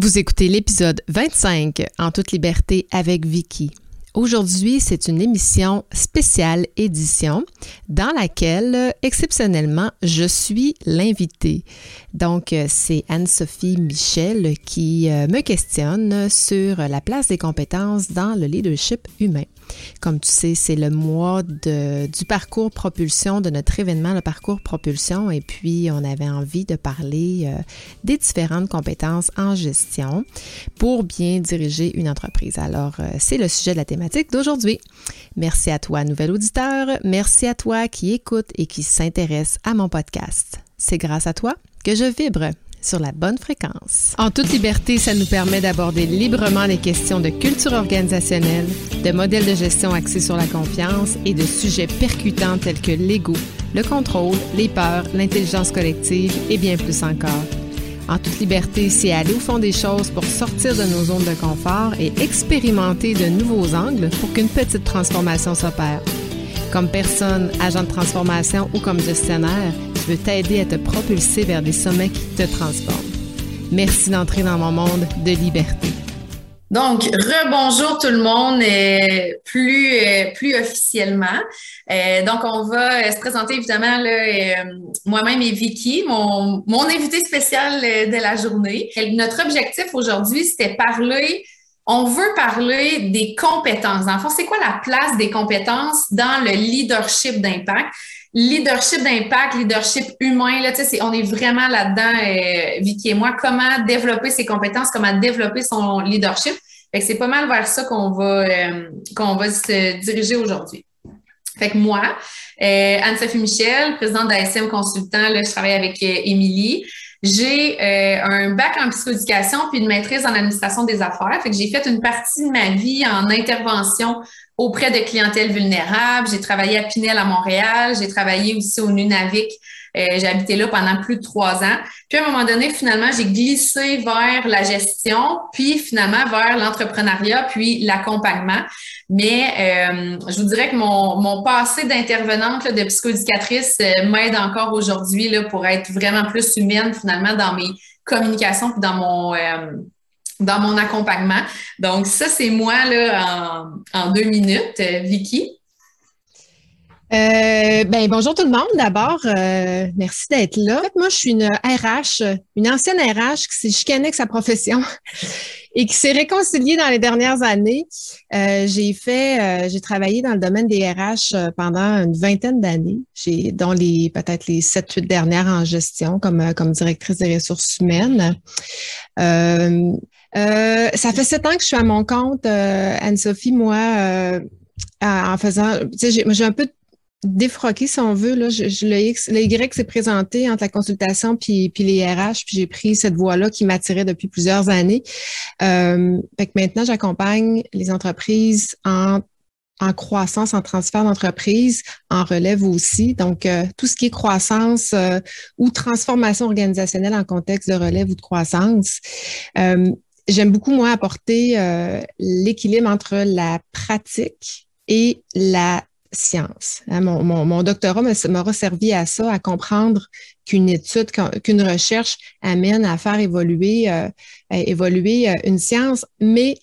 Vous écoutez l'épisode 25 en toute liberté avec Vicky. Aujourd'hui, c'est une émission spéciale édition dans laquelle, exceptionnellement, je suis l'invitée. Donc, c'est Anne-Sophie Michel qui euh, me questionne sur la place des compétences dans le leadership humain. Comme tu sais, c'est le mois du parcours propulsion, de notre événement, le parcours propulsion, et puis on avait envie de parler euh, des différentes compétences en gestion pour bien diriger une entreprise. Alors, euh, c'est le sujet de la thématique d'aujourd'hui. Merci à toi, nouvel auditeur. Merci à toi qui écoute et qui s'intéresse à mon podcast. C'est grâce à toi que je vibre sur la bonne fréquence. En toute liberté, ça nous permet d'aborder librement les questions de culture organisationnelle, de modèles de gestion axés sur la confiance et de sujets percutants tels que l'ego, le contrôle, les peurs, l'intelligence collective et bien plus encore. En toute liberté, c'est aller au fond des choses pour sortir de nos zones de confort et expérimenter de nouveaux angles pour qu'une petite transformation s'opère. Comme personne, agent de transformation ou comme gestionnaire, je veux t'aider à te propulser vers des sommets qui te transforment. Merci d'entrer dans mon monde de liberté. Donc, rebonjour tout le monde, euh, plus euh, plus officiellement. Euh, donc, on va se présenter évidemment moi-même et Vicky, mon, mon invité spécial de la journée. notre objectif aujourd'hui, c'était parler on veut parler des compétences. Le fond, c'est quoi la place des compétences dans le leadership d'impact? Leadership d'impact, leadership humain, là, c'est, on est vraiment là-dedans, euh, Vicky et moi, comment développer ses compétences, comment développer son leadership. C'est pas mal vers ça qu'on va, euh, qu'on va se diriger aujourd'hui. Fait que moi, euh, Anne-Sophie Michel, présidente d'ASM Consultant, là, je travaille avec euh, Émilie. J'ai euh, un bac en psychoéducation puis une maîtrise en administration des affaires. Fait que j'ai fait une partie de ma vie en intervention auprès de clientèles vulnérables. J'ai travaillé à Pinel à Montréal. J'ai travaillé aussi au Nunavik. Euh, habité là pendant plus de trois ans. Puis à un moment donné, finalement, j'ai glissé vers la gestion, puis finalement vers l'entrepreneuriat, puis l'accompagnement. Mais euh, je vous dirais que mon, mon passé d'intervenante, de psychoéducatrice, euh, m'aide encore aujourd'hui pour être vraiment plus humaine finalement dans mes communications puis dans mon euh, dans mon accompagnement. Donc, ça, c'est moi là, en, en deux minutes. Vicky? Euh, ben, bonjour tout le monde. D'abord, euh, merci d'être là. En fait, moi, je suis une RH, une ancienne RH qui s'est chicanée avec sa profession et qui s'est réconciliée dans les dernières années. Euh, j'ai fait, j'ai travaillé dans le domaine des RH pendant une vingtaine d'années, j'ai dont les peut-être les sept, huit dernières en gestion comme comme directrice des ressources humaines. ça fait sept ans que je suis à mon compte, Anne-Sophie, moi. en faisant, j'ai un peu défroquer, si on veut. Là, je, le, X, le Y s'est présenté entre la consultation puis, puis les RH, puis j'ai pris cette voie-là qui m'attirait depuis plusieurs années. Euh, fait que maintenant, j'accompagne les entreprises en en croissance, en transfert d'entreprise, en relève aussi. Donc, euh, tout ce qui est croissance euh, ou transformation organisationnelle en contexte de relève ou de croissance. Euh, J'aime beaucoup, moi, apporter l'équilibre entre la pratique et la science. Hein, mon, mon, mon, doctorat m'aura servi à ça, à comprendre qu'une étude, qu'une recherche amène à faire évoluer, euh, évoluer euh, une science, mais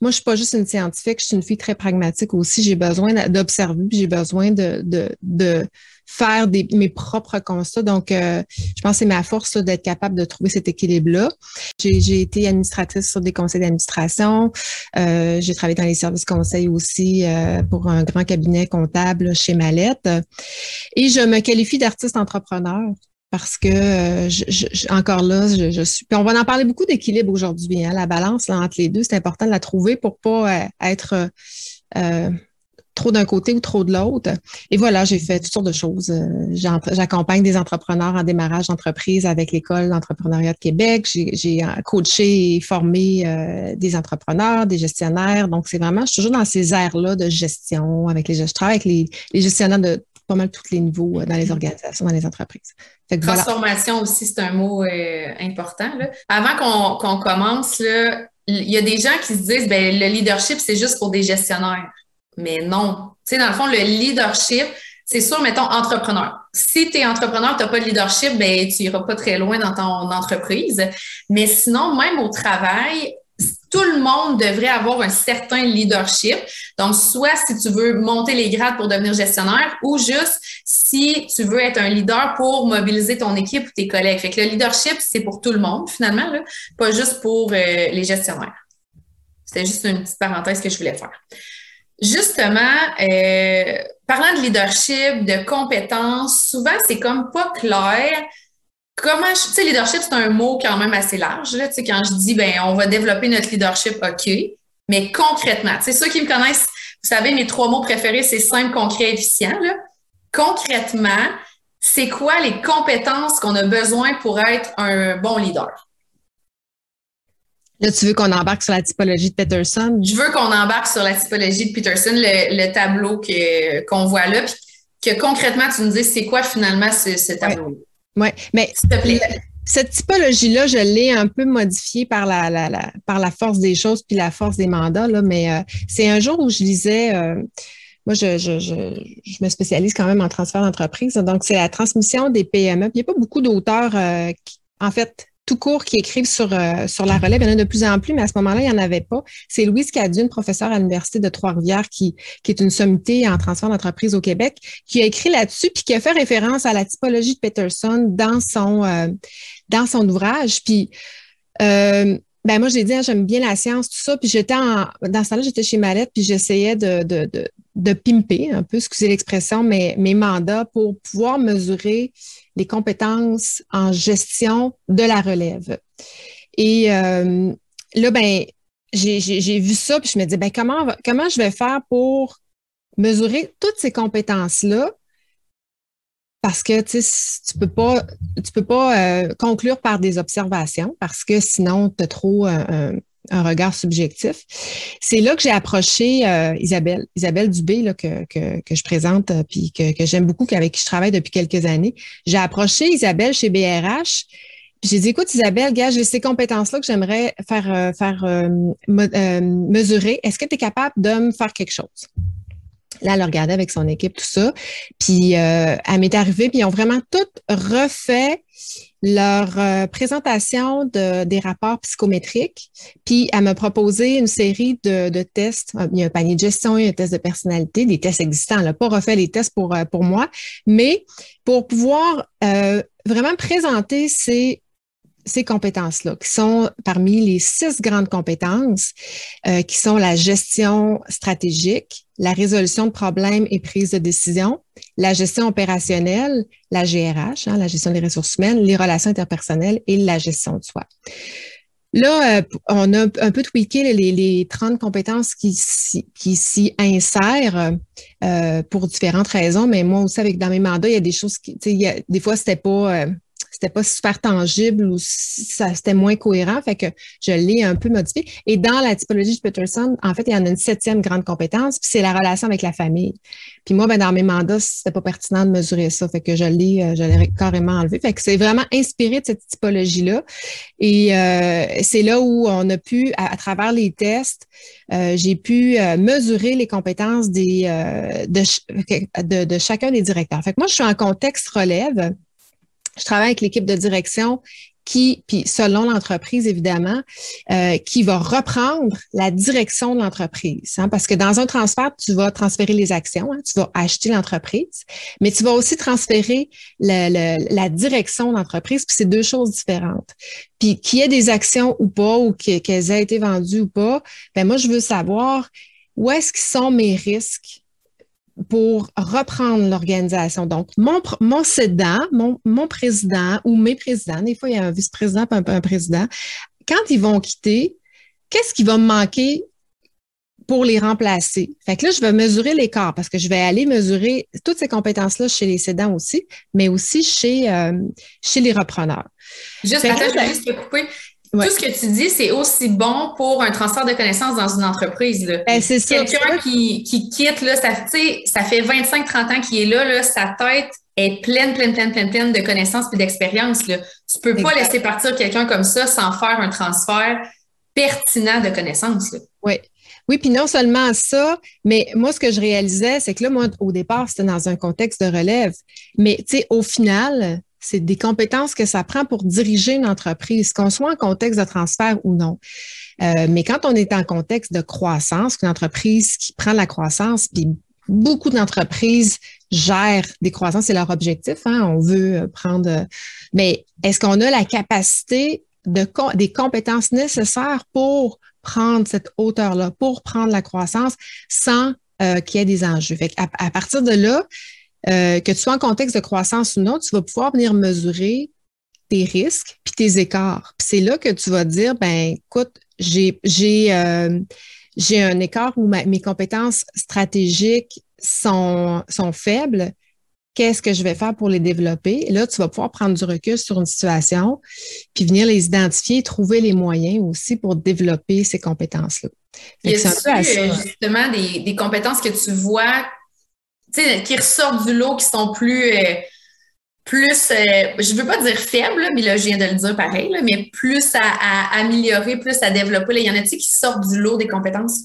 moi, je suis pas juste une scientifique, je suis une fille très pragmatique aussi. J'ai besoin d'observer, j'ai besoin de, de, de faire des, mes propres constats. Donc, euh, je pense que c'est ma force d'être capable de trouver cet équilibre-là. J'ai été administratrice sur des conseils d'administration. Euh, j'ai travaillé dans les services conseils aussi euh, pour un grand cabinet comptable chez Mallette. Et je me qualifie d'artiste entrepreneur parce que je, encore là, je, suis. Puis on va en parler beaucoup d'équilibre aujourd'hui. Hein, la balance entre les deux, c'est important de la trouver pour pas être trop d'un côté ou trop de l'autre. Et voilà, j'ai fait toutes sortes de choses. Euh, j'accompagne des entrepreneurs en démarrage d'entreprise avec l'École d'entrepreneuriat de Québec. J'ai euh, coaché et formé euh, des entrepreneurs, des gestionnaires. Donc, c'est vraiment, je suis toujours dans ces aires-là de gestion avec les, travaille avec les, gestionnaires de pas mal tous les niveaux dans les organisations, dans les entreprises. Transformation aussi, c'est un mot important. Avant qu'on commence, il y a des gens qui se disent ben, le leadership, c'est juste pour des gestionnaires. Mais non. Tu sais, dans le fond, le leadership, c'est sûr, mettons, entrepreneur. Si tu es entrepreneur, tu n'as pas de leadership, ben, tu iras pas très loin dans ton entreprise. Mais sinon, même au travail, tout le monde devrait avoir un certain leadership. Donc, soit si tu veux monter les grades pour devenir gestionnaire ou juste si tu veux être un leader pour mobiliser ton équipe ou tes collègues. Fait que le leadership, c'est pour tout le monde, finalement, pas juste pour euh, les gestionnaires. C'était juste une petite parenthèse que je voulais faire. Justement, euh, parlant de leadership, de compétences, souvent, c'est comme pas clair comment, tu sais, leadership, c'est un mot quand même assez large. Tu sais, quand je dis, ben, on va développer notre leadership, OK, mais concrètement, tu sais, ceux qui me connaissent, vous savez, mes trois mots préférés, c'est simple, concret, efficient. Là. Concrètement, c'est quoi les compétences qu'on a besoin pour être un bon leader? Là, tu veux qu'on embarque sur la typologie de Peterson? Je veux qu'on embarque sur la typologie de Peterson, le, tableau que, qu'on voit là, puis que concrètement, tu nous dises c'est quoi finalement ce, tableau oui, mais cette typologie-là, je l'ai un peu modifiée par la, la, par la force des choses puis la force des mandats, là, mais euh, c'est un jour où je lisais. Euh, moi, je, je, je, me spécialise quand même en transfert d'entreprise. Donc, c'est la transmission des PME. il n'y a pas beaucoup d'auteurs euh, qui, en fait, tout court qui écrivent sur, euh, sur la relève. Il y en a de plus en plus, mais à ce moment-là, il n'y en avait pas. C'est Louise Cadune, professeure à l'Université de Trois-Rivières, qui, qui est une sommité en transfert d'entreprise au Québec, qui a écrit là-dessus, puis qui a fait référence à la typologie de Peterson dans son, euh, dans son ouvrage. Puis, euh, ben moi, j'ai dit, hein, j'aime bien la science, tout ça. Puis j'étais dans ce temps-là, j'étais chez Mallette, puis j'essayais de, de, de, de, pimper un peu, excusez l'expression, mes, mes mandats pour pouvoir mesurer les compétences en gestion de la relève. Et euh, là, ben, j'ai vu ça, puis je me dis, ben, comment, comment je vais faire pour mesurer toutes ces compétences-là? Parce que tu tu peux pas, tu peux pas euh, conclure par des observations parce que sinon, tu as trop un, un regard subjectif. C'est là que j'ai approché euh, Isabelle, Isabelle Dubé, là, que, que, que je présente euh, puis que, que j'aime beaucoup, avec qui je travaille depuis quelques années. J'ai approché Isabelle chez BRH. J'ai dit, écoute, Isabelle, gars, j'ai ces compétences-là que j'aimerais faire, euh, faire mesurer. Est-ce que tu es capable de me faire quelque chose? Là, elle a regardé avec son équipe, tout ça. Puis elle m'est arrivée, puis ils ont vraiment tout refait leur euh, présentation de, des rapports psychométriques, puis elle m'a proposé une série de, tests. Il y a un panier de gestion, il un test de personnalité, des tests existants. N'a pas refait les tests pour, euh, pour moi, mais pour pouvoir euh, vraiment présenter ces ces compétences-là, qui sont parmi les six grandes compétences, euh, qui sont la gestion stratégique, la résolution de problèmes et prise de décision, la gestion opérationnelle, la GRH, hein, la gestion des ressources humaines, les relations interpersonnelles et la gestion de soi. Là, euh, on a un peu tweaké les, les 30 compétences qui, qui s'y insèrent euh, pour différentes raisons, mais moi aussi, avec dans mes mandats, il y a des choses qui, y a, des fois, c'était pas c'était pas super tangible ou ça c'était moins cohérent, fait que je l'ai un peu modifié. Et dans la typologie de Peterson, en fait, il y en a une septième grande compétence, puis c'est la relation avec la famille. Puis moi, ben, dans mes mandats, c'était pas pertinent de mesurer ça, fait que je l'ai, euh, je l'ai carrément enlevé. Fait que c'est vraiment inspiré de cette typologie-là. Et euh, c'est là où on a pu, à, travers les tests, euh, j'ai pu mesurer les compétences des, de, de, de, chacun des directeurs. Fait que moi, je suis en contexte relève je travaille avec l'équipe de direction qui, puis selon l'entreprise évidemment, euh, qui va reprendre la direction de l'entreprise. Hein, parce que dans un transfert, tu vas transférer les actions, hein, tu vas acheter l'entreprise, mais tu vas aussi transférer la direction de l'entreprise, puis c'est deux choses différentes. Puis qu'il y ait des actions ou pas, ou qu'elles aient été vendues ou pas, ben moi, je veux savoir où est-ce qu'ils sont mes risques pour reprendre l'organisation. Donc, mon, mon mon, mon, président ou mes présidents, des fois, il y a un vice-président et un, un, président, quand ils vont quitter, qu'est-ce qui va me manquer pour les remplacer? Fait que là, je vais mesurer l'écart parce que je vais aller mesurer toutes ces compétences-là chez les cédants aussi, mais aussi chez, euh, chez les repreneurs. Juste, attends, je vais juste te couper. Tout ce que tu dis, c'est aussi bon pour un transfert de connaissances dans une entreprise. Ben, c'est Quelqu'un qui, qui, quitte, là, ça, ça fait 25-30 ans qu'il est là, là, sa tête est pleine, pleine, pleine, pleine, pleine de connaissances et d'expériences. Tu ne peux pas laisser partir quelqu'un comme ça sans faire un transfert pertinent de connaissances. Oui. Oui, puis non seulement ça, mais moi, ce que je réalisais, c'est que là, moi, au départ, c'était dans un contexte de relève. Mais, tu sais, au final, c'est des compétences que ça prend pour diriger une entreprise, qu'on soit en contexte de transfert ou non. Euh, mais quand on est en contexte de croissance, une entreprise qui prend la croissance, puis beaucoup d'entreprises gèrent des croissances, c'est leur objectif. Hein, on veut prendre. Mais est-ce qu'on a la capacité de, des compétences nécessaires pour prendre cette hauteur-là, pour prendre la croissance sans euh, qu'il y ait des enjeux? Fait à, partir de là, euh, que tu sois en contexte de croissance ou non, tu vas pouvoir venir mesurer tes risques puis tes écarts. Puis c'est là que tu vas dire, ben écoute, j'ai j'ai euh, j'ai un écart où mes compétences stratégiques sont, sont faibles qu'est-ce que je vais faire pour les développer? là, tu vas pouvoir prendre du recul sur une situation, puis venir les identifier, trouver les moyens aussi pour développer ces compétences-là. Y a justement des, des, compétences que tu vois qui ressortent du lot, qui sont plus, euh, plus euh, je ne veux pas dire faibles, mais là, je viens de le dire pareil, mais plus à, améliorer, plus à développer. Il y en a-t-il qui sortent du lot des compétences?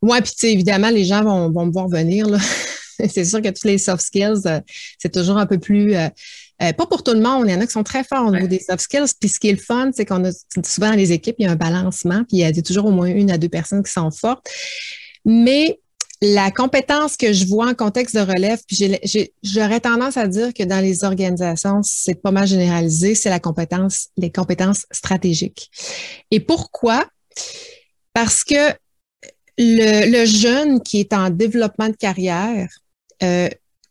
Oui, puis évidemment, les gens vont, vont me voir venir. C'est sûr que tous les soft skills, euh, c'est toujours un peu plus. Euh, euh, pas pour tout le monde, il y en a qui sont très forts au niveau des soft skills. Puis ce qui est le fun, c'est qu'on a souvent dans les équipes, il y a un balancement, puis il y a toujours au moins une à deux personnes qui sont fortes. Mais la compétence que je vois en contexte de relève, puis j'aurais tendance à dire que dans les organisations, c'est pas mal généralisé, c'est la compétence, les compétences stratégiques. Et pourquoi? Parce que le, jeune qui est en développement de carrière euh,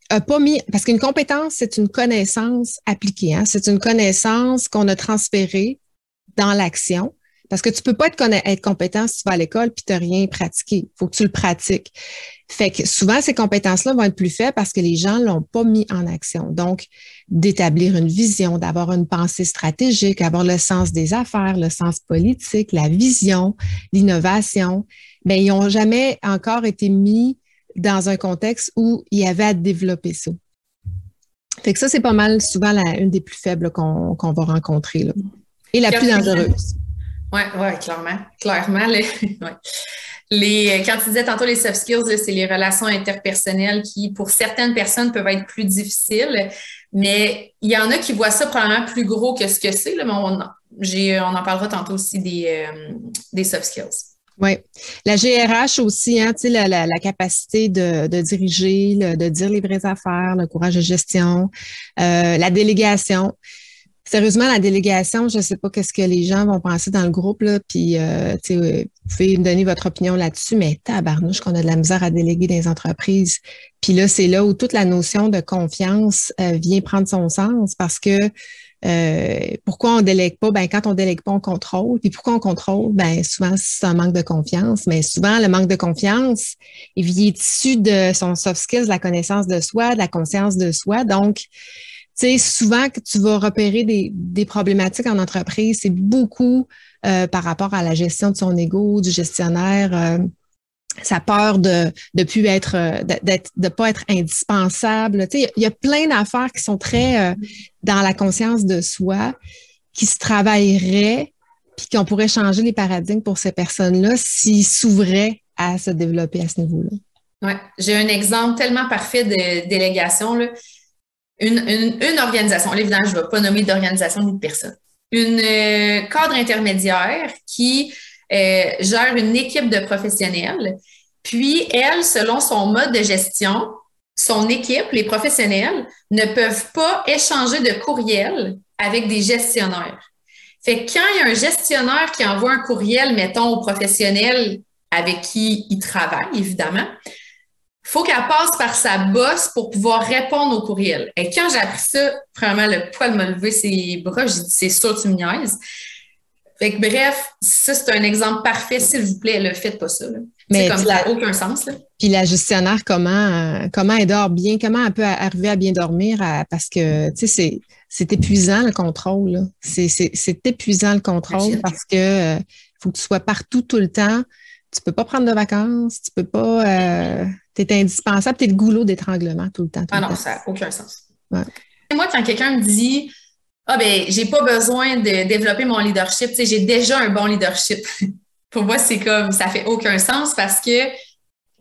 a pas mis, parce qu'une compétence, c'est une connaissance appliquée. Hein? C'est une connaissance qu'on a transférée dans l'action. Parce que tu peux pas être, être compétent si tu vas à l'école puis tu n'as rien pratiqué. Il faut que tu le pratiques. Fait que souvent, ces compétences-là vont être plus faibles parce que les gens l'ont pas mis en action. Donc, d'établir une vision, d'avoir une pensée stratégique, avoir le sens des affaires, le sens politique, la vision, l'innovation, mais ben, ils n'ont jamais encore été mis dans un contexte où il y avait à développer ça. Fait que ça, c'est pas mal souvent la, une des plus faibles qu'on va rencontrer. Là. Et la plus dangereuse. Oui, ouais, clairement. Clairement, les, les, quand tu disais tantôt les soft skills, c'est les relations interpersonnelles qui, pour certaines personnes, peuvent être plus difficiles. Mais il y en a qui voient ça probablement plus gros que ce que c'est. Mais on, on en parlera tantôt aussi des, euh, des soft skills. Oui. La GRH aussi, hein, la, la, la, capacité de, de diriger, de dire les vraies affaires, le courage de gestion, euh, la délégation. Sérieusement, la délégation, je ne sais pas qu'est-ce que les gens vont penser dans le groupe, là, puis euh, vous pouvez me donner votre opinion là-dessus, mais tabarnouche qu'on a de la misère à déléguer des entreprises. Puis là, c'est là où toute la notion de confiance euh, vient prendre son sens parce que euh, pourquoi on délègue pas? Ben, quand on délègue pas, on contrôle. Puis pourquoi on contrôle? Ben, souvent, c'est un manque de confiance. Mais souvent, le manque de confiance, il est issu de son soft skills, de la connaissance de soi, de la conscience de soi. Donc, sais, souvent que tu vas repérer des, problématiques en entreprise, c'est beaucoup euh, par rapport à la gestion de son ego, du gestionnaire. Euh, sa peur de de plus être euh, de pas être indispensable. Tu sais, il y a plein d'affaires qui sont très dans la conscience de soi, qui se travailleraient, puis qu'on pourrait changer les paradigmes pour ces personnes-là s'ils s'ouvraient à se développer à ce niveau-là. Ouais, j'ai un exemple tellement parfait de délégation. Là. Une, organisation, évidemment, je ne vais pas nommer d'organisation ni de personne. Une euh, cadre intermédiaire qui euh, gère une équipe de professionnels. Puis, elle, selon son mode de gestion, son équipe, les professionnels, ne peuvent pas échanger de courriel avec des gestionnaires. Fait que quand il y a un gestionnaire qui envoie un courriel, mettons, aux professionnels avec qui il travaille, évidemment, faut qu'elle passe par sa bosse pour pouvoir répondre au courriel. Et quand j'ai appris ça, vraiment, le poil m'a levé ses bras. J'ai dit, c'est sûr, tu me niaises bref, ça, c'est un exemple parfait. S'il vous plaît, ne faites pas ça. Mais comme ça n'a aucun sens. Puis la gestionnaire, comment, euh, comment elle dort bien? Comment elle peut arriver à bien dormir? parce que, tu sais, c'est épuisant le contrôle. C'est épuisant le contrôle parce que euh, faut que tu sois partout tout le temps. Tu peux pas prendre de vacances. Tu peux pas. Euh, tu es indispensable. Tu es le goulot d'étranglement tout le temps. ah non, ça n'a aucun sens. Moi, quand quelqu'un me dit ah ben j'ai pas besoin de développer mon leadership, j'ai déjà un bon leadership. pour moi, c'est comme, ça fait aucun sens parce que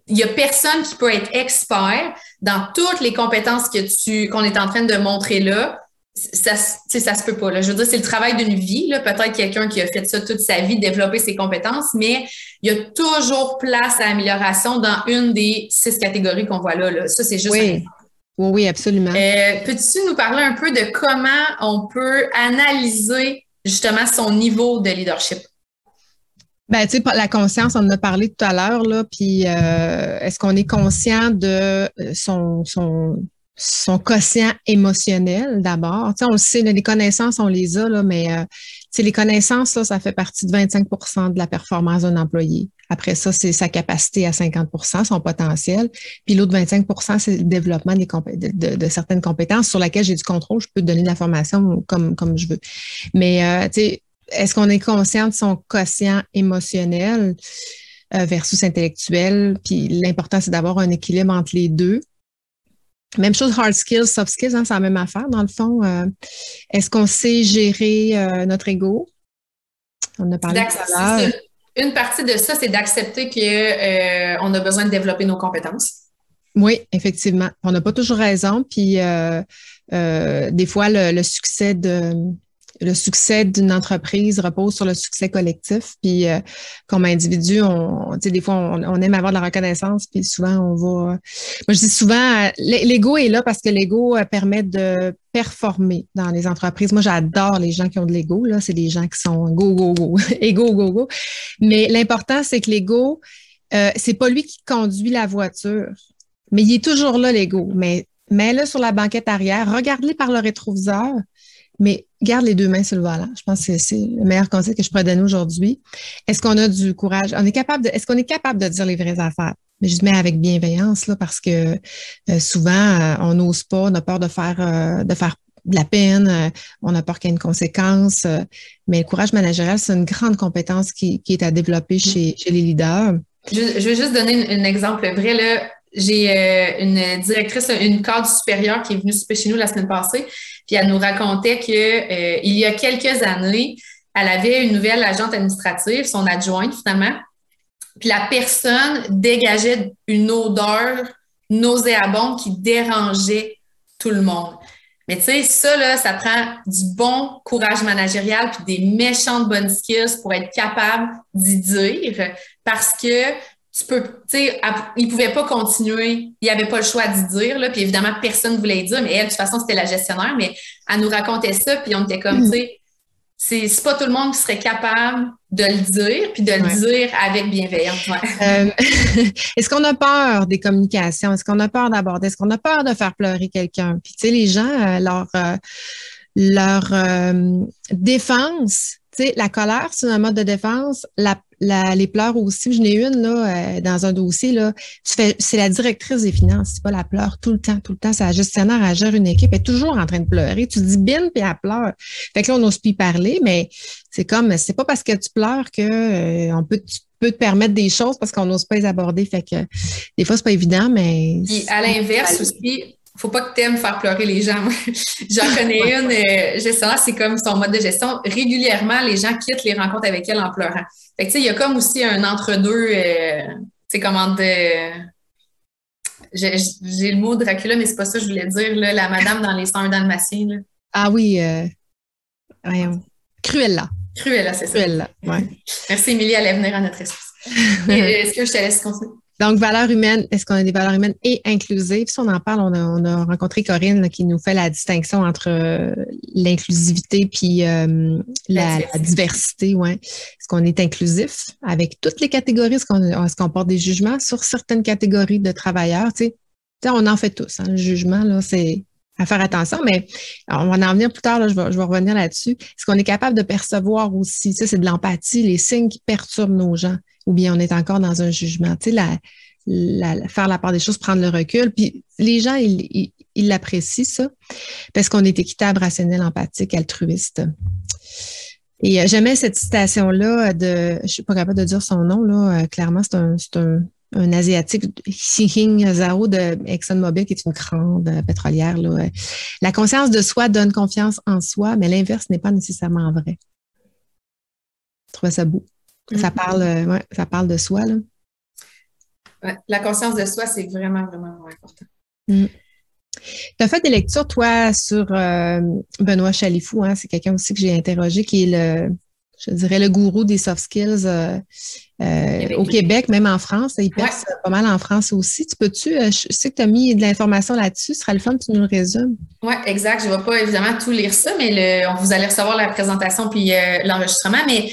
il y a personne qui peut être expert dans toutes les compétences que tu, qu'on est en train de montrer là. Ça, ça se peut pas. Là. Je veux dire, c'est le travail d'une vie. Là. Peut-être quelqu'un qui a fait ça toute sa vie, développer ses compétences, mais il y a toujours place à amélioration dans une des six catégories qu'on voit là. là. Ça, c'est juste. Oui. oui, oui, absolument. Euh, peux-tu nous parler un peu de comment on peut analyser justement son niveau de leadership? Ben, tu sais, la conscience, on en a parlé tout à l'heure, là, puis euh, est-ce qu'on est conscient de euh, son, son, son quotient émotionnel d'abord? On le sait, les connaissances, on les a, là, mais euh, les connaissances, ça, ça fait partie de 25% de la performance d'un employé. Après ça, c'est sa capacité à 50% son potentiel. Puis l'autre 25% c'est le développement de, certaines compétences sur lesquelles j'ai du contrôle. Je peux donner de l'information comme, comme je veux. Mais, euh, est-ce qu'on est conscient de son quotient émotionnel euh, versus intellectuel? Puis l'important, c'est d'avoir un équilibre entre les deux. Même chose, hard skills, soft skills, hein, c'est la même affaire dans le fond. Euh, est-ce qu'on sait gérer euh, notre ego? On a parlé tout à l'heure. Une partie de ça, c'est d'accepter qu'on a besoin de développer nos compétences. Oui, effectivement. On n'a pas toujours raison. Puis des fois, le succès de le succès d'une entreprise repose sur le succès collectif. Puis euh, comme individu, on, des fois, on, aime avoir de la reconnaissance, puis souvent, on va. Moi, je dis souvent, l'ego est là parce que l'ego euh, permet de performer dans les entreprises. Moi, j'adore les gens qui ont de l'ego. Là, c'est des gens qui sont go, go, go, ego, go, go. Mais l'important, c'est que l'ego, euh, c'est pas lui qui conduit la voiture, mais il est toujours là, l'ego. Mais mets-le sur la banquette arrière, regarde-le par le rétroviseur, mais garde les deux mains sur le volant. Je pense que c'est le meilleur conseil que je pourrais donner aujourd'hui. Est-ce qu'on a du courage? On est capable de, est-ce qu'on est capable de dire les vraies affaires? Mais je mets avec bienveillance, là, parce que euh, souvent, euh, on n'ose pas, on a peur de faire, euh, de faire de la peine, on a peur qu'il y ait une conséquence. mais le courage managérial, c'est une grande compétence qui, est à développer chez, chez les leaders. Je, je vais juste donner un, exemple vrai. Là, j'ai une directrice, une cadre supérieure qui est venue souper chez nous la semaine passée. Puis elle nous racontait que euh, il y a quelques années, elle avait une nouvelle agente administrative, son adjointe finalement. Puis la personne dégageait une odeur nauséabonde qui dérangeait tout le monde. Mais tu sais, ça, là, ça prend du bon courage managérial puis des méchantes bonnes skills pour être capable d'y dire parce que tu peux, tu sais, il pouvait pas continuer, il avait pas le choix d'y dire, là, puis évidemment, personne ne voulait y dire, mais elle, de toute façon, c'était la gestionnaire, mais elle nous racontait ça, puis on était comme, mm. tu sais, c'est pas tout le monde qui serait capable de le dire, puis de le dire avec bienveillance. Euh, est-ce qu'on a peur des communications? Est-ce qu'on a peur d'aborder? Est-ce qu'on a peur de faire pleurer quelqu'un? Puis, tu sais, les gens, euh, leur, euh, leur défense, tu sais, la colère, c'est un mode de défense. La les pleurs aussi, je n'ai une là, euh, dans un dossier, là, c'est la directrice des finances, c'est pas la pleure tout le temps, tout le temps, c'est la gestionnaire, elle gère une équipe, elle est toujours en train de pleurer. Tu dis bin, puis elle pleure. Fait que là, on n'ose plus parler, mais c'est comme, c'est pas parce que tu pleures que euh, on peut, tu peux te permettre des choses parce qu'on n'ose pas les aborder. Fait que des fois, c'est pas évident, mais. Puis à l'inverse aussi, faut pas que tu aimes faire pleurer les gens. J'en connais une euh, gestionnaire, c'est comme son mode de gestion. Régulièrement, les gens quittent les rencontres avec elle en pleurant. Fait que, il y a comme aussi un entre-deux, c'est euh, comment de. J'ai le mot Dracula, mais c'est pas ça que je voulais dire, là, la madame dans les 101 dalmatiens. Là. Ah oui, euh, Cruella. Cruella, c'est ça. Cruella, ouais. Merci, Émilie, à venir à notre espèce. Est-ce que je te laisse continuer? Donc, valeurs humaines, est-ce qu'on a des valeurs humaines et inclusives? Si on en parle, on a, rencontré Corinne qui nous fait la distinction entre euh, l'inclusivité puis euh, la, diversité. Ouais. Est-ce qu'on est inclusif avec toutes les catégories? Est-ce qu'on porte des jugements sur certaines catégories de travailleurs? Tu sais, on en fait tous. Hein, le jugement, là, c'est à faire attention, mais on va en venir plus tard, là, je, vais, je vais revenir là-dessus. Est-ce qu'on est capable de percevoir aussi, ça, c'est de l'empathie, les signes qui perturbent nos gens? Ou bien on est encore dans un jugement. Tu sais, la, faire la part des choses, prendre le recul. Puis les gens, ils, l'apprécient, ça, parce qu'on est équitable, rationnel, empathique, altruiste. Et euh, j'aimais cette citation-là de, je suis pas capable de dire son nom, là, euh, clairement, c'est un, un, un, Asiatique, Xing Zhao de ExxonMobil, qui est une grande euh, pétrolière. Là. La conscience de soi donne confiance en soi, mais l'inverse n'est pas nécessairement vrai. Je trouvais ça beau Ça, parle, ouais, ça parle de soi. Là. la conscience de soi, c'est vraiment, vraiment, vraiment important. Mm. Tu as fait des lectures, toi, sur Benoît Chalifou. Hein? C'est quelqu'un aussi que j'ai interrogé, qui est le, je dirais, le gourou des soft skills euh, euh, au Québec, même en France. Il perce pas mal en France aussi. Tu peux-tu, euh, je sais que tu as mis de l'information là-dessus, ce sera le fun que tu nous le résumes. Oui, exact. Je ne vais pas évidemment tout lire ça, mais le, vous allez recevoir la présentation puis l'enregistrement. Mais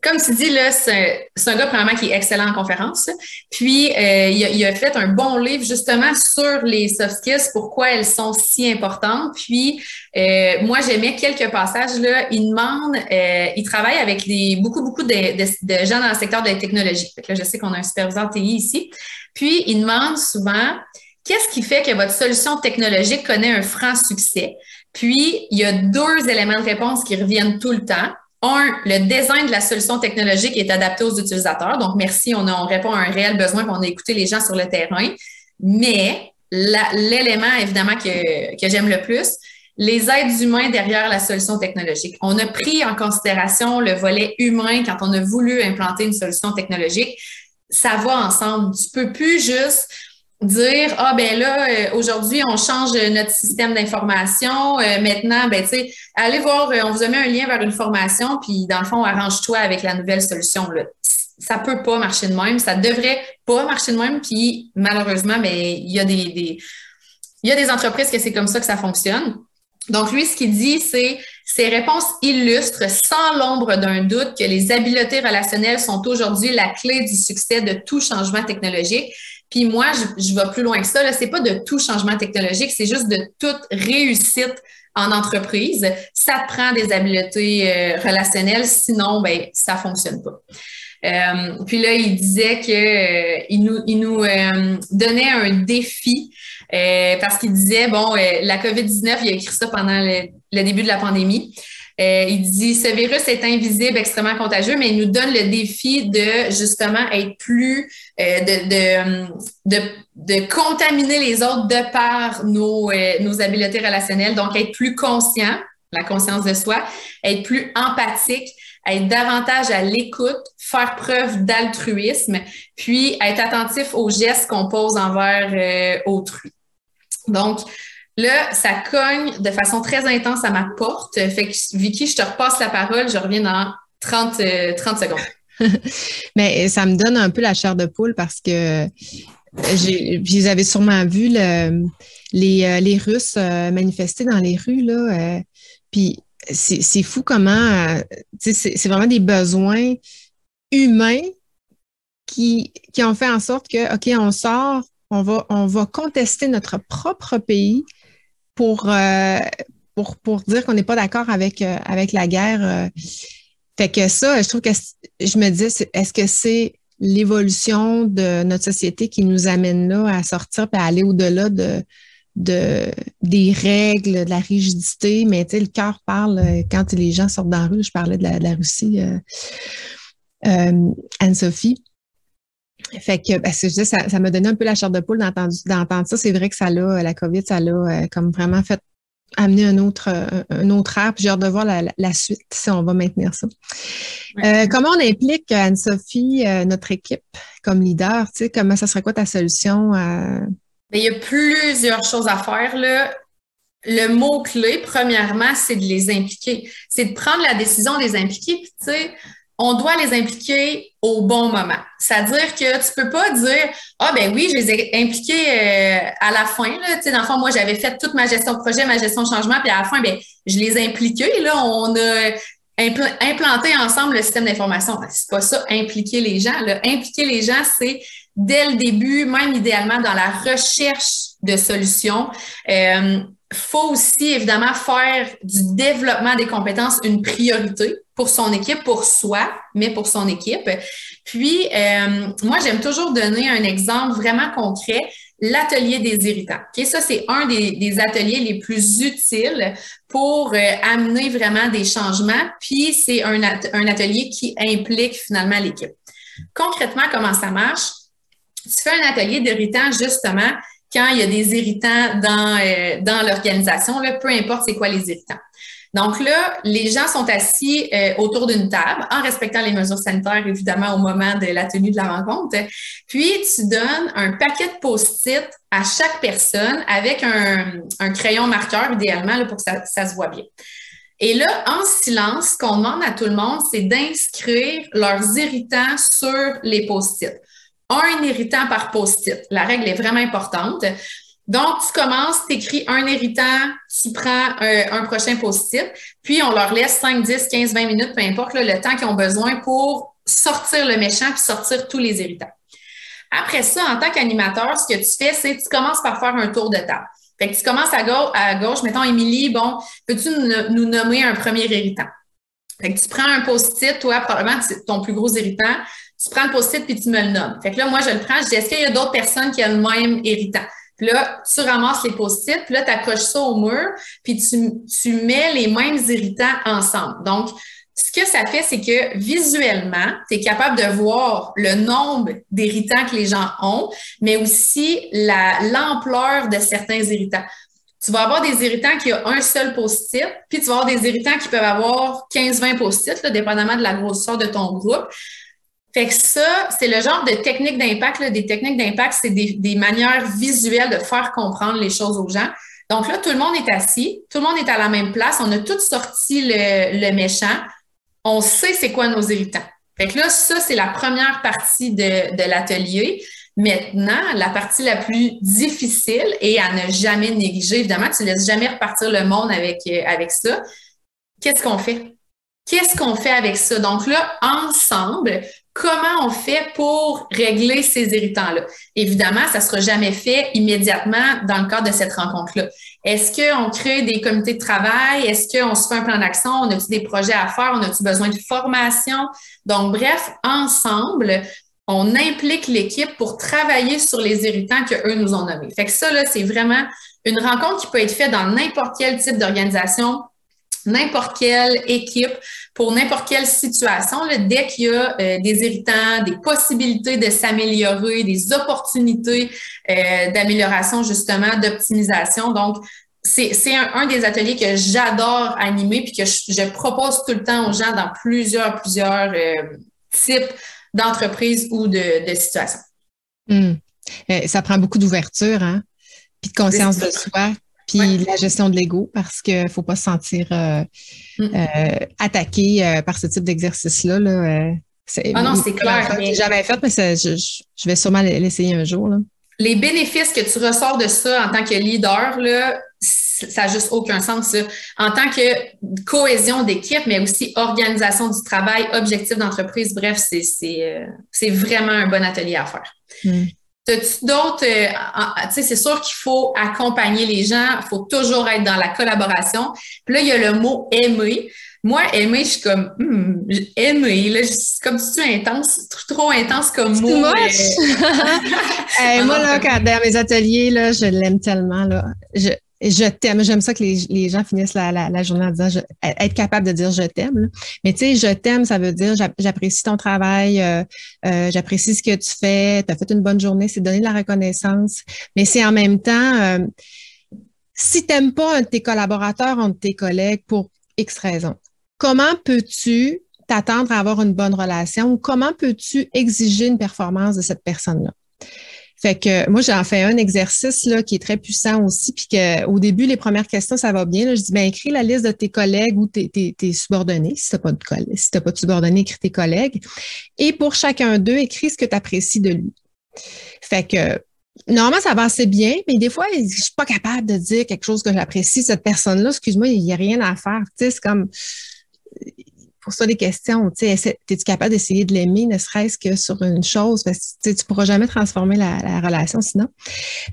comme tu dis, là, c'est un gars probablement qui est excellent en conférence. Puis, euh, il, a, fait un bon livre justement sur les soft skills, pourquoi elles sont si importantes. Puis, euh, moi, j'aimais quelques passages. Là. Il demande, euh, il travaille avec beaucoup, beaucoup de, gens dans le secteur de la technologie. là, je sais qu'on a un superviseur TI ici. Puis, il demande souvent, qu'est-ce qui fait que votre solution technologique connaît un franc succès? Puis, il y a deux éléments de réponse qui reviennent tout le temps un, le design de la solution technologique est adapté aux utilisateurs. Donc, merci, on, on répond à un réel besoin, on a écouté les gens sur le terrain. Mais l'élément, évidemment, que, que j'aime le plus, les aides humains derrière la solution technologique. On a pris en considération le volet humain quand on a voulu implanter une solution technologique. Ça va ensemble. Tu peux plus juste dire ah ben là euh, aujourd'hui on change notre système d'information euh, maintenant ben tu sais allez voir euh, on vous a mis un lien vers une formation puis dans le fond arrange-toi avec la nouvelle solution là. Ça peut pas marcher de même ça devrait pas marcher de même puis malheureusement ben, il y a des, des il y a des entreprises que c'est comme ça que ça fonctionne. Donc lui ce qu'il dit c'est ces réponses illustrent sans l'ombre d'un doute que les habiletés relationnelles sont aujourd'hui la clé du succès de tout changement technologique puis moi, je, vais plus loin que ça. Ce n'est pas de tout changement technologique, c'est juste de toute réussite en entreprise. Ça prend des habiletés euh, relationnelles, sinon, ben, ça ne fonctionne pas. Euh, puis là, il disait qu'il euh, nous, il nous donnait un défi parce qu'il disait, bon, la COVID-19, il a écrit ça pendant le début de la pandémie. Euh, il dit ce virus est invisible, extrêmement contagieux, mais il nous donne le défi de justement être plus euh, de, de, de, contaminer les autres de par nos, euh, nos habiletés relationnelles, donc être plus conscient, la conscience de soi, être plus empathique, être davantage à l'écoute, faire preuve d'altruisme, puis être attentif aux gestes qu'on pose envers autrui. Donc, Là, ça cogne de façon très intense à ma porte. Fait que, Vicky, je te repasse la parole. Je reviens dans 30, 30 euh, secondes. Mais ça me donne un peu la chair de poule parce que vous avez sûrement vu le, les, euh, les, Russes euh, manifester dans les rues. Là, puis c'est fou comment c'est vraiment des besoins humains qui, qui ont fait en sorte que, OK, on sort, on va, on va contester notre propre pays pour, euh, pour, pour dire qu'on n'est pas d'accord avec, euh, avec la guerre. Euh. Fait que ça, je trouve que je me dis, est-ce que c'est l'évolution de notre société qui nous amène là à sortir et à aller au-delà de, de, des règles, de la rigidité, mais tu sais, le cœur parle quand les gens sortent dans la rue. Je parlais de la, Russie, Anne-Sophie. Fait que ben, ça, ça m'a donné un peu la chair de poule d'entendre ça. C'est vrai que ça l'a, la COVID, ça l'a euh, comme vraiment fait amener un autre, euh, un autre air. Puis j'ai hâte de voir la, suite si on va maintenir ça. Euh, comment on implique Anne-Sophie, notre équipe, comme leader? Tu sais, comment ça serait quoi ta solution? Ben, il y a plusieurs choses à faire. Là. Le mot-clé, premièrement, c'est de les impliquer. C'est de prendre la décision de les impliquer. Puis, tu sais, on doit les impliquer au bon moment. C'est-à-dire que tu peux pas dire ah ben oui, je les ai impliqués euh, à la fin là, dans moi j'avais fait toute ma gestion de projet, ma gestion de changement puis à la fin ben je les ai impliqués là, on a implanté ensemble le système d'information. C'est pas ça impliquer les gens, là. impliquer les gens c'est dès le début, même idéalement dans la recherche de solutions. Euh, faut aussi évidemment faire du développement des compétences une priorité pour son équipe, pour soi, mais pour son équipe. Puis, euh, moi, j'aime toujours donner un exemple vraiment concret, l'atelier des irritants. Okay? Ça, c'est un des, ateliers les plus utiles pour euh, amener vraiment des changements. Puis, c'est un, atelier qui implique finalement l'équipe. Concrètement, comment ça marche? Tu fais un atelier d'irritants justement quand il y a des irritants dans, euh, dans l'organisation, peu importe c'est quoi les irritants. Donc là, les gens sont assis euh, autour d'une table en respectant les mesures sanitaires, évidemment, au moment de la tenue de la rencontre. Puis, tu donnes un paquet de post-it à chaque personne avec un, crayon marqueur, idéalement, pour que ça, ça se voit bien. Et là, en silence, ce qu'on demande à tout le monde, c'est d'inscrire leurs irritants sur les post-it. Un irritant par post-it. La règle est vraiment importante. Donc, tu commences, tu écris un irritant, tu prends un, prochain post-it, puis on leur laisse 5, 10, 15, 20 minutes, peu importe le temps qu'ils ont besoin pour sortir le méchant puis sortir tous les irritants. Après ça, en tant qu'animateur, ce que tu fais, c'est tu commences par faire un tour de table. Fait que tu commences à gauche, mettons, Émilie, bon, peux-tu nous, nommer un premier irritant? Fait que tu prends un post-it, toi, probablement ton plus gros irritant, tu prends le post-it puis tu me le nommes. Fait que là, moi, je le prends, je dis, est-ce qu'il y a d'autres personnes qui ont le même irritant? Puis là, tu ramasses les post-it, puis là, tu accroches ça au mur, puis tu, tu mets les mêmes irritants ensemble. Donc, ce que ça fait, c'est que visuellement, tu es capable de voir le nombre d'irritants que les gens ont, mais aussi l'ampleur de certains irritants. Tu vas avoir des irritants qui ont un seul post-it, puis tu vas avoir des irritants qui peuvent avoir 15-20 post-it, dépendamment de la grosseur de ton groupe. Fait que ça, c'est le genre de technique d'impact. Des techniques d'impact, c'est des, manières visuelles de faire comprendre les choses aux gens. Donc là, tout le monde est assis, tout le monde est à la même place, on a tous sorti le, méchant, on sait c'est quoi nos irritants. Fait que là, ça, c'est la première partie de, de l'atelier. Maintenant, la partie la plus difficile et à ne jamais négliger, évidemment, tu ne laisses jamais repartir le monde avec, euh, avec ça. Qu'est-ce qu'on fait? Qu'est-ce qu'on fait avec ça? Donc là, ensemble, comment on fait pour régler ces irritants-là? Évidemment, ça ne sera jamais fait immédiatement dans le cadre de cette rencontre-là. Est-ce qu'on crée des comités de travail? Est-ce qu'on se fait un plan d'action? On a-t-il des projets à faire? On a-t-il besoin de formation? Donc, bref, ensemble, on implique l'équipe pour travailler sur les irritants qu'eux nous ont nommés. Fait que ça, là, c'est vraiment une rencontre qui peut être faite dans n'importe quel type d'organisation, n'importe quelle équipe, pour n'importe quelle situation, dès qu'il y a euh, des irritants, des possibilités de s'améliorer, des opportunités euh, d'amélioration, justement, d'optimisation. Donc, c'est un, des ateliers que j'adore animer puis que je, propose tout le temps aux gens dans plusieurs, plusieurs euh, types d'entreprises ou de, situations. Hmm. Ça prend beaucoup d'ouverture, hein? Puis de conscience de soi puis la gestion de l'ego parce qu'il ne faut pas se sentir euh, mm. euh, attaqué euh, par ce type d'exercice-là. Là, ah non, c'est clair. Je n'ai jamais fait, mais je, vais sûrement l'essayer un jour. Là. Les bénéfices que tu ressors de ça en tant que leader, là, ça n'a juste aucun sens. En tant que cohésion d'équipe, mais aussi organisation du travail, objectif d'entreprise, bref, c'est vraiment un bon atelier à faire. Mm. As-tu d'autres, euh, tu sais, c'est sûr qu'il faut accompagner les gens, il faut toujours être dans la collaboration. Puis là, il y a le mot aimer. Moi, aimer, je suis comme, hmm, aimer, là, c'est comme si tu intense, trop, intense comme mot. moi, là, quand, dans mes ateliers, là, je l'aime tellement, là. Je, je t'aime. J'aime ça que les, gens finissent la, journée en disant être capable de dire je t'aime. Mais tu sais, je t'aime, ça veut dire j'apprécie ton travail, euh, euh, j'apprécie ce que tu fais, tu as fait une bonne journée, c'est donner de la reconnaissance. Mais c'est en même temps, euh, si tu n'aimes pas un de tes collaborateurs, un de tes collègues pour X raisons, comment peux-tu t'attendre à avoir une bonne relation ou comment peux-tu exiger une performance de cette personne-là? Fait que moi, j'en fais un exercice là, qui est très puissant aussi, puis qu'au début, les premières questions, ça va bien. je dis, ben écris la liste de tes collègues ou tes, tes, subordonnés. Si tu n'as pas de pas de subordonnés, écris tes collègues. Et pour chacun d'eux, écris ce que tu apprécies de lui. Fait que normalement, ça va assez bien, mais des fois, je suis pas capable de dire quelque chose que j'apprécie. Cette personne-là, excuse-moi, il n'y a rien à faire. C'est comme pour ça des questions. Tu es-tu capable d'essayer de l'aimer, ne serait-ce que sur une chose, parce que tu ne pourras jamais transformer la, relation sinon.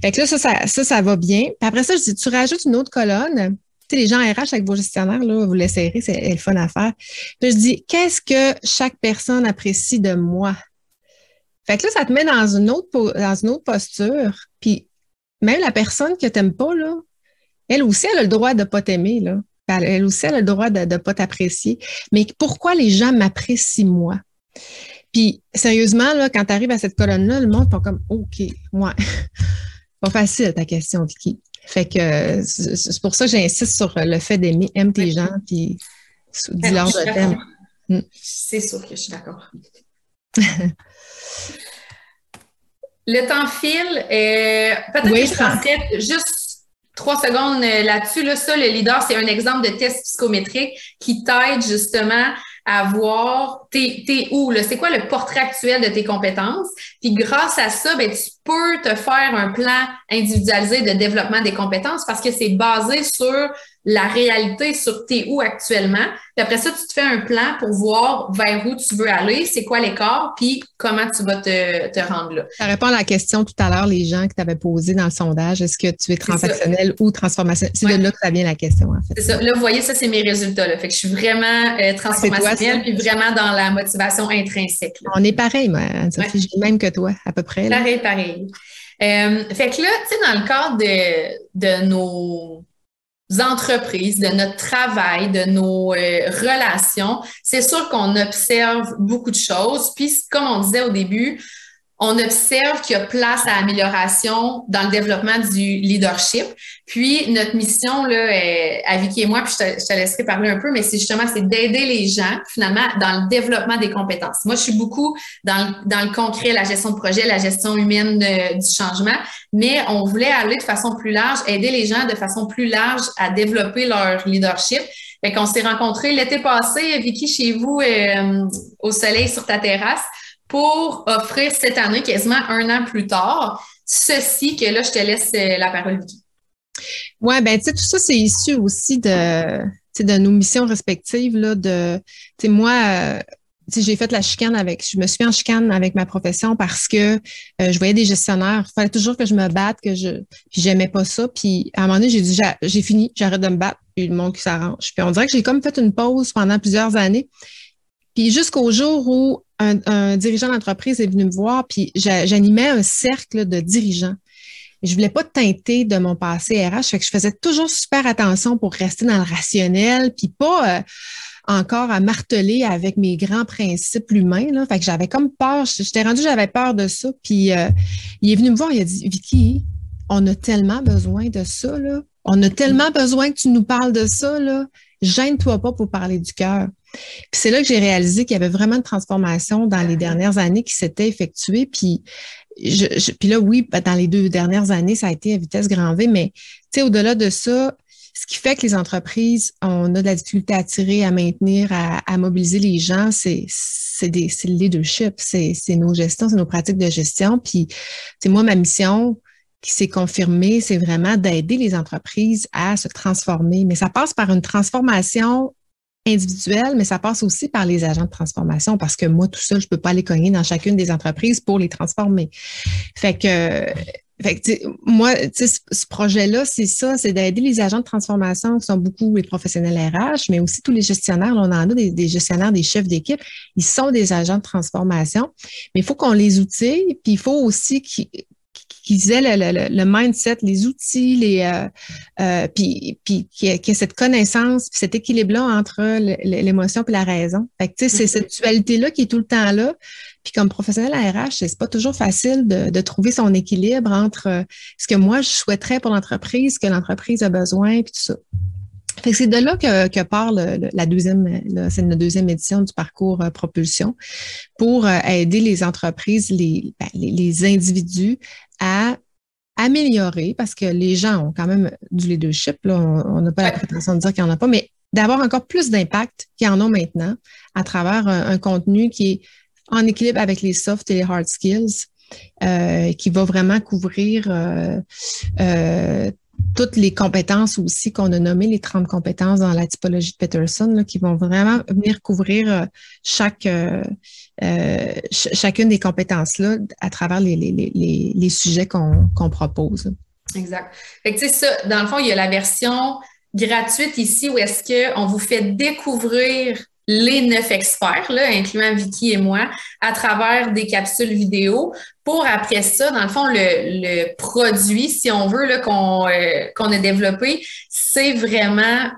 Fait que là, ça, ça, ça, va bien. Puis après ça, je dis, tu rajoutes une autre colonne. Tu sais, les gens RH avec vos gestionnaires, là, vous l'essayerez, c'est le fun à faire. Puis je dis, qu'est-ce que chaque personne apprécie de moi? Fait que là, ça te met dans une autre, dans une autre posture. Puis même la personne que tu n'aimes pas, là, elle aussi, elle a le droit de ne pas t'aimer. Là. Elle aussi, elle a le droit de ne pas t'apprécier. Mais pourquoi les gens m'apprécient moi? Puis, sérieusement, là, quand tu arrives à cette colonne-là, le monde fait comme OK, ouais. pas facile ta question, Vicky. Fait que c'est pour ça que j'insiste sur le fait d'aimer, aime tes gens, puis dis-leur de t'aime. Mm. C'est sûr que je suis d'accord. le temps file. Euh, peut-être que je passerais juste trois secondes euh, là-dessus. Là, ça, le leader, c'est un exemple de test psychométrique qui t'aide justement à voir t'es, où, là, c'est quoi le portrait actuel de tes compétences? Puis grâce à ça, ben, tu peux te faire un plan individualisé de développement des compétences parce que c'est basé sur la réalité sur tes où actuellement. Puis après ça, tu te fais un plan pour voir vers où tu veux aller, c'est quoi l'écart, puis comment tu vas te, te rendre là. Ça répond à la question tout à l'heure, les gens que tu avais posé dans le sondage, est-ce que tu es transactionnel ou transformationnel? C'est de là que ça vient la question, en fait. C'est ça. Là, vous voyez, ça, c'est mes résultats. Là. Fait que je suis vraiment euh, transformationnelle, puis vraiment dans la motivation intrinsèque. On est pareil, moi, Sophie, même que toi, à peu près. Pareil, pareil. Euh, fait que là, tu sais, dans le cadre de, de nos entreprises, de notre travail, de nos euh, relations, c'est sûr qu'on observe beaucoup de choses. Puis, comme on disait au début, on observe qu'il y a place à amélioration dans le développement du leadership. Puis notre mission là, à Vicky et moi, puis je te, laisserai parler un peu, mais c'est justement c'est d'aider les gens finalement dans le développement des compétences. Moi, je suis beaucoup dans le, dans le concret, la gestion de projet, la gestion humaine du changement, mais on voulait aller de façon plus large, aider les gens de façon plus large à développer leur leadership. Fait qu'on s'est rencontrés l'été passé, Vicky, chez vous, euh, au soleil sur ta terrasse pour offrir cette année, quasiment un an plus tard, ceci que là, je te laisse euh, la parole. Oui, ben tu sais, tout ça, c'est issu aussi de, de nos missions respectives. Là, de, moi, euh, j'ai fait la chicane avec, je me suis en chicane avec ma profession parce que euh, je voyais des gestionnaires. Il fallait toujours que je me batte, que je, j'aimais pas ça. Puis à un moment donné, j'ai dit, j'ai fini, j'arrête de me battre, puis le monde qui s'arrange. Puis on dirait que j'ai comme fait une pause pendant plusieurs années. Puis jusqu'au jour où un, dirigeant d'entreprise est venu me voir, puis j'animais un cercle de dirigeants. Je voulais pas teinter de mon passé RH, fait que je faisais toujours super attention pour rester dans le rationnel, puis pas euh, encore à marteler avec mes grands principes humains. Là. Fait que j'avais comme peur, j'étais rendue, j'avais peur de ça. Puis euh, il est venu me voir, il a dit Vicky, on a tellement besoin de ça, là. On a tellement besoin que tu nous parles de ça. Gêne-toi pas pour parler du cœur. Puis c'est là que j'ai réalisé qu'il y avait vraiment une transformation dans les dernières années qui s'était effectuée. Puis, puis là, oui, ben, dans les deux dernières années, ça a été à vitesse grand V, mais au-delà de ça, ce qui fait que les entreprises, on a de la difficulté à attirer, à maintenir, à, mobiliser les gens, c'est c'est le leadership, c'est nos gestions, c'est nos pratiques de gestion. Puis, c'est moi, ma mission qui s'est confirmée, c'est vraiment d'aider les entreprises à se transformer. Mais ça passe par une transformation individuel, mais ça passe aussi par les agents de transformation parce que moi, tout seul, je peux pas aller cogner dans chacune des entreprises pour les transformer. Fait que, fait que moi, ce projet-là, c'est ça, c'est d'aider les agents de transformation qui sont beaucoup les professionnels RH, mais aussi tous les gestionnaires. on en a des, des gestionnaires, des chefs d'équipe. Ils sont des agents de transformation, mais il faut qu'on les outille, puis il faut aussi qu'ils qu'ils aient le, mindset, les outils, les, euh, euh, puis, puis qu'il y, ait cette connaissance, puis cet équilibre-là entre l'émotion et la raison. Fait que, c'est mm-hmm. cette dualité-là qui est tout le temps là. Puis comme professionnel à RH, c'est pas toujours facile de, de, trouver son équilibre entre euh, ce que moi je souhaiterais pour l'entreprise, ce que l'entreprise a besoin, puis tout ça c'est de là que, que part la deuxième, c'est une deuxième édition du parcours euh, propulsion pour euh, aider les entreprises, les, ben, les, individus à améliorer, parce que les gens ont quand même du leadership, là, on n'a pas la prétention de dire qu'il n'y en a pas, mais d'avoir encore plus d'impact qu'ils en ont maintenant à travers un, contenu qui est en équilibre avec les soft et les hard skills, euh, qui va vraiment couvrir euh, euh, toutes les compétences aussi qu'on a nommées, les 30 compétences dans la typologie de Peterson, qui vont vraiment venir couvrir euh, chaque, euh, euh, chacune des compétences-là à travers les, sujets qu'on propose. Exact. Fait que, ça, dans le fond, il y a la version gratuite ici où est-ce qu'on vous fait découvrir les neuf experts, là, incluant Vicky et moi, à travers des capsules vidéo pour après ça, dans le fond, le, produit, si on veut, euh, qu'on a développé, c'est vraiment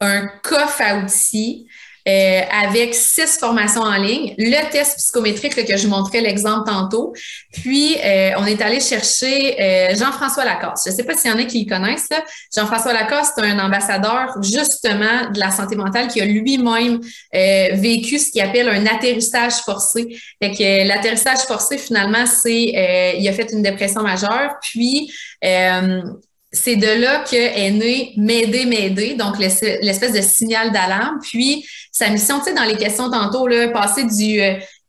un coffre à outils avec six formations en ligne, le test psychométrique que je montrais l'exemple tantôt, puis on est allé chercher Jean-François Lacasse. Je ne sais pas s'il y en a qui connaissent. Jean-François Lacasse, c'est un ambassadeur justement de la santé mentale qui a lui-même vécu ce qu'il appelle un atterrissage forcé. Fait que l'atterrissage forcé, finalement, c'est il a fait une dépression majeure, puis euh, c'est de là que est né m'aider, m'aider, donc l'espèce de signal d'alarme. Puis sa mission, tu sais, dans les questions tantôt, là, passer du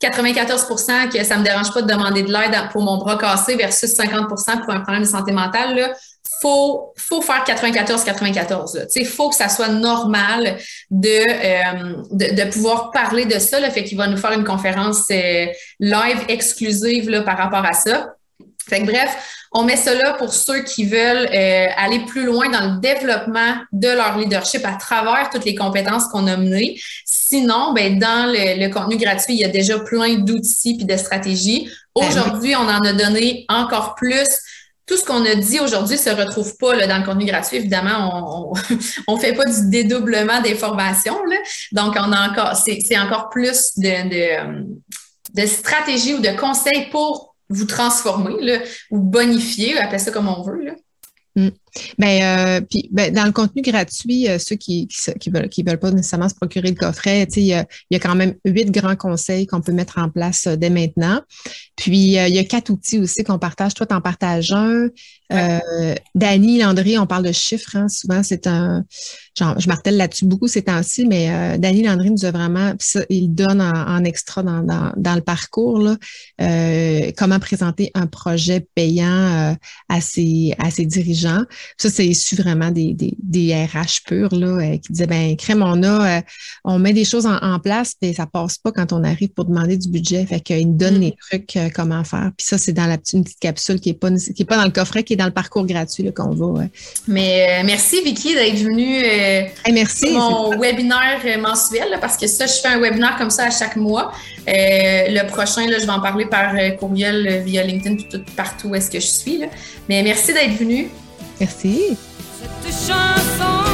94% euh, que ça me dérange pas de demander de l'aide pour mon bras cassé versus 50% pour un problème de santé mentale, là, faut, faut faire 94-94. Il faut que ça soit normal de, euh, de, de, pouvoir parler de ça. Là, fait qu'il va nous faire une conférence live exclusive là, par rapport à ça. Fait que bref, on met là pour ceux qui veulent euh, aller plus loin dans le développement de leur leadership à travers toutes les compétences qu'on a menées. Sinon, ben, dans le, contenu gratuit, il y a déjà plein d'outils puis de stratégies. Ben aujourd'hui, on en a donné encore plus. Tout ce qu'on a dit aujourd'hui se retrouve pas là, dans le contenu gratuit. Évidemment, on on, fait pas du dédoublement des formations. Là. Donc, on a encore, c'est encore plus de, de, de stratégies ou de conseils pour vous transformer là, ou bonifier, appelez ça comme on veut. Là. Mm. Ben, euh, ben, dans le contenu gratuit, euh, ceux qui qui, veulent, qui veulent pas nécessairement se procurer le coffret, il y, a, y a quand même huit grands conseils qu'on peut mettre en place euh, dès maintenant. Puis, il y a quatre outils aussi qu'on partage. Toi, tu en partages un. Ouais. Dany, Landry, on parle de chiffres. Hein. Souvent, c'est un. Genre, je martèle là-dessus beaucoup ces temps-ci, mais euh, Dany Landry nous a vraiment. Ça, il donne en, extra dans, dans, dans, le parcours là, comment présenter un projet payant à, ses, à ses dirigeants. Ça, c'est issu vraiment des, des, des RH purs là, euh, qui disaient ben crème, on a, euh, on met des choses en, place, mais ça passe pas quand on arrive pour demander du budget. Fait qu'ils nous donnent mm. les trucs euh, comment faire. Puis ça, c'est dans la petite, petite capsule qui est pas qui est pas dans le coffret, qui est dans le parcours gratuit qu'on va. Mais merci Vicky d'être venue merci, mon webinaire mensuel parce que ça, je fais un webinaire comme ça à chaque mois. le prochain, là, je vais en parler par courriel via LinkedIn tout, partout où est-ce que je suis. Là. Mais merci d'être venu. Merci. Cette chanson,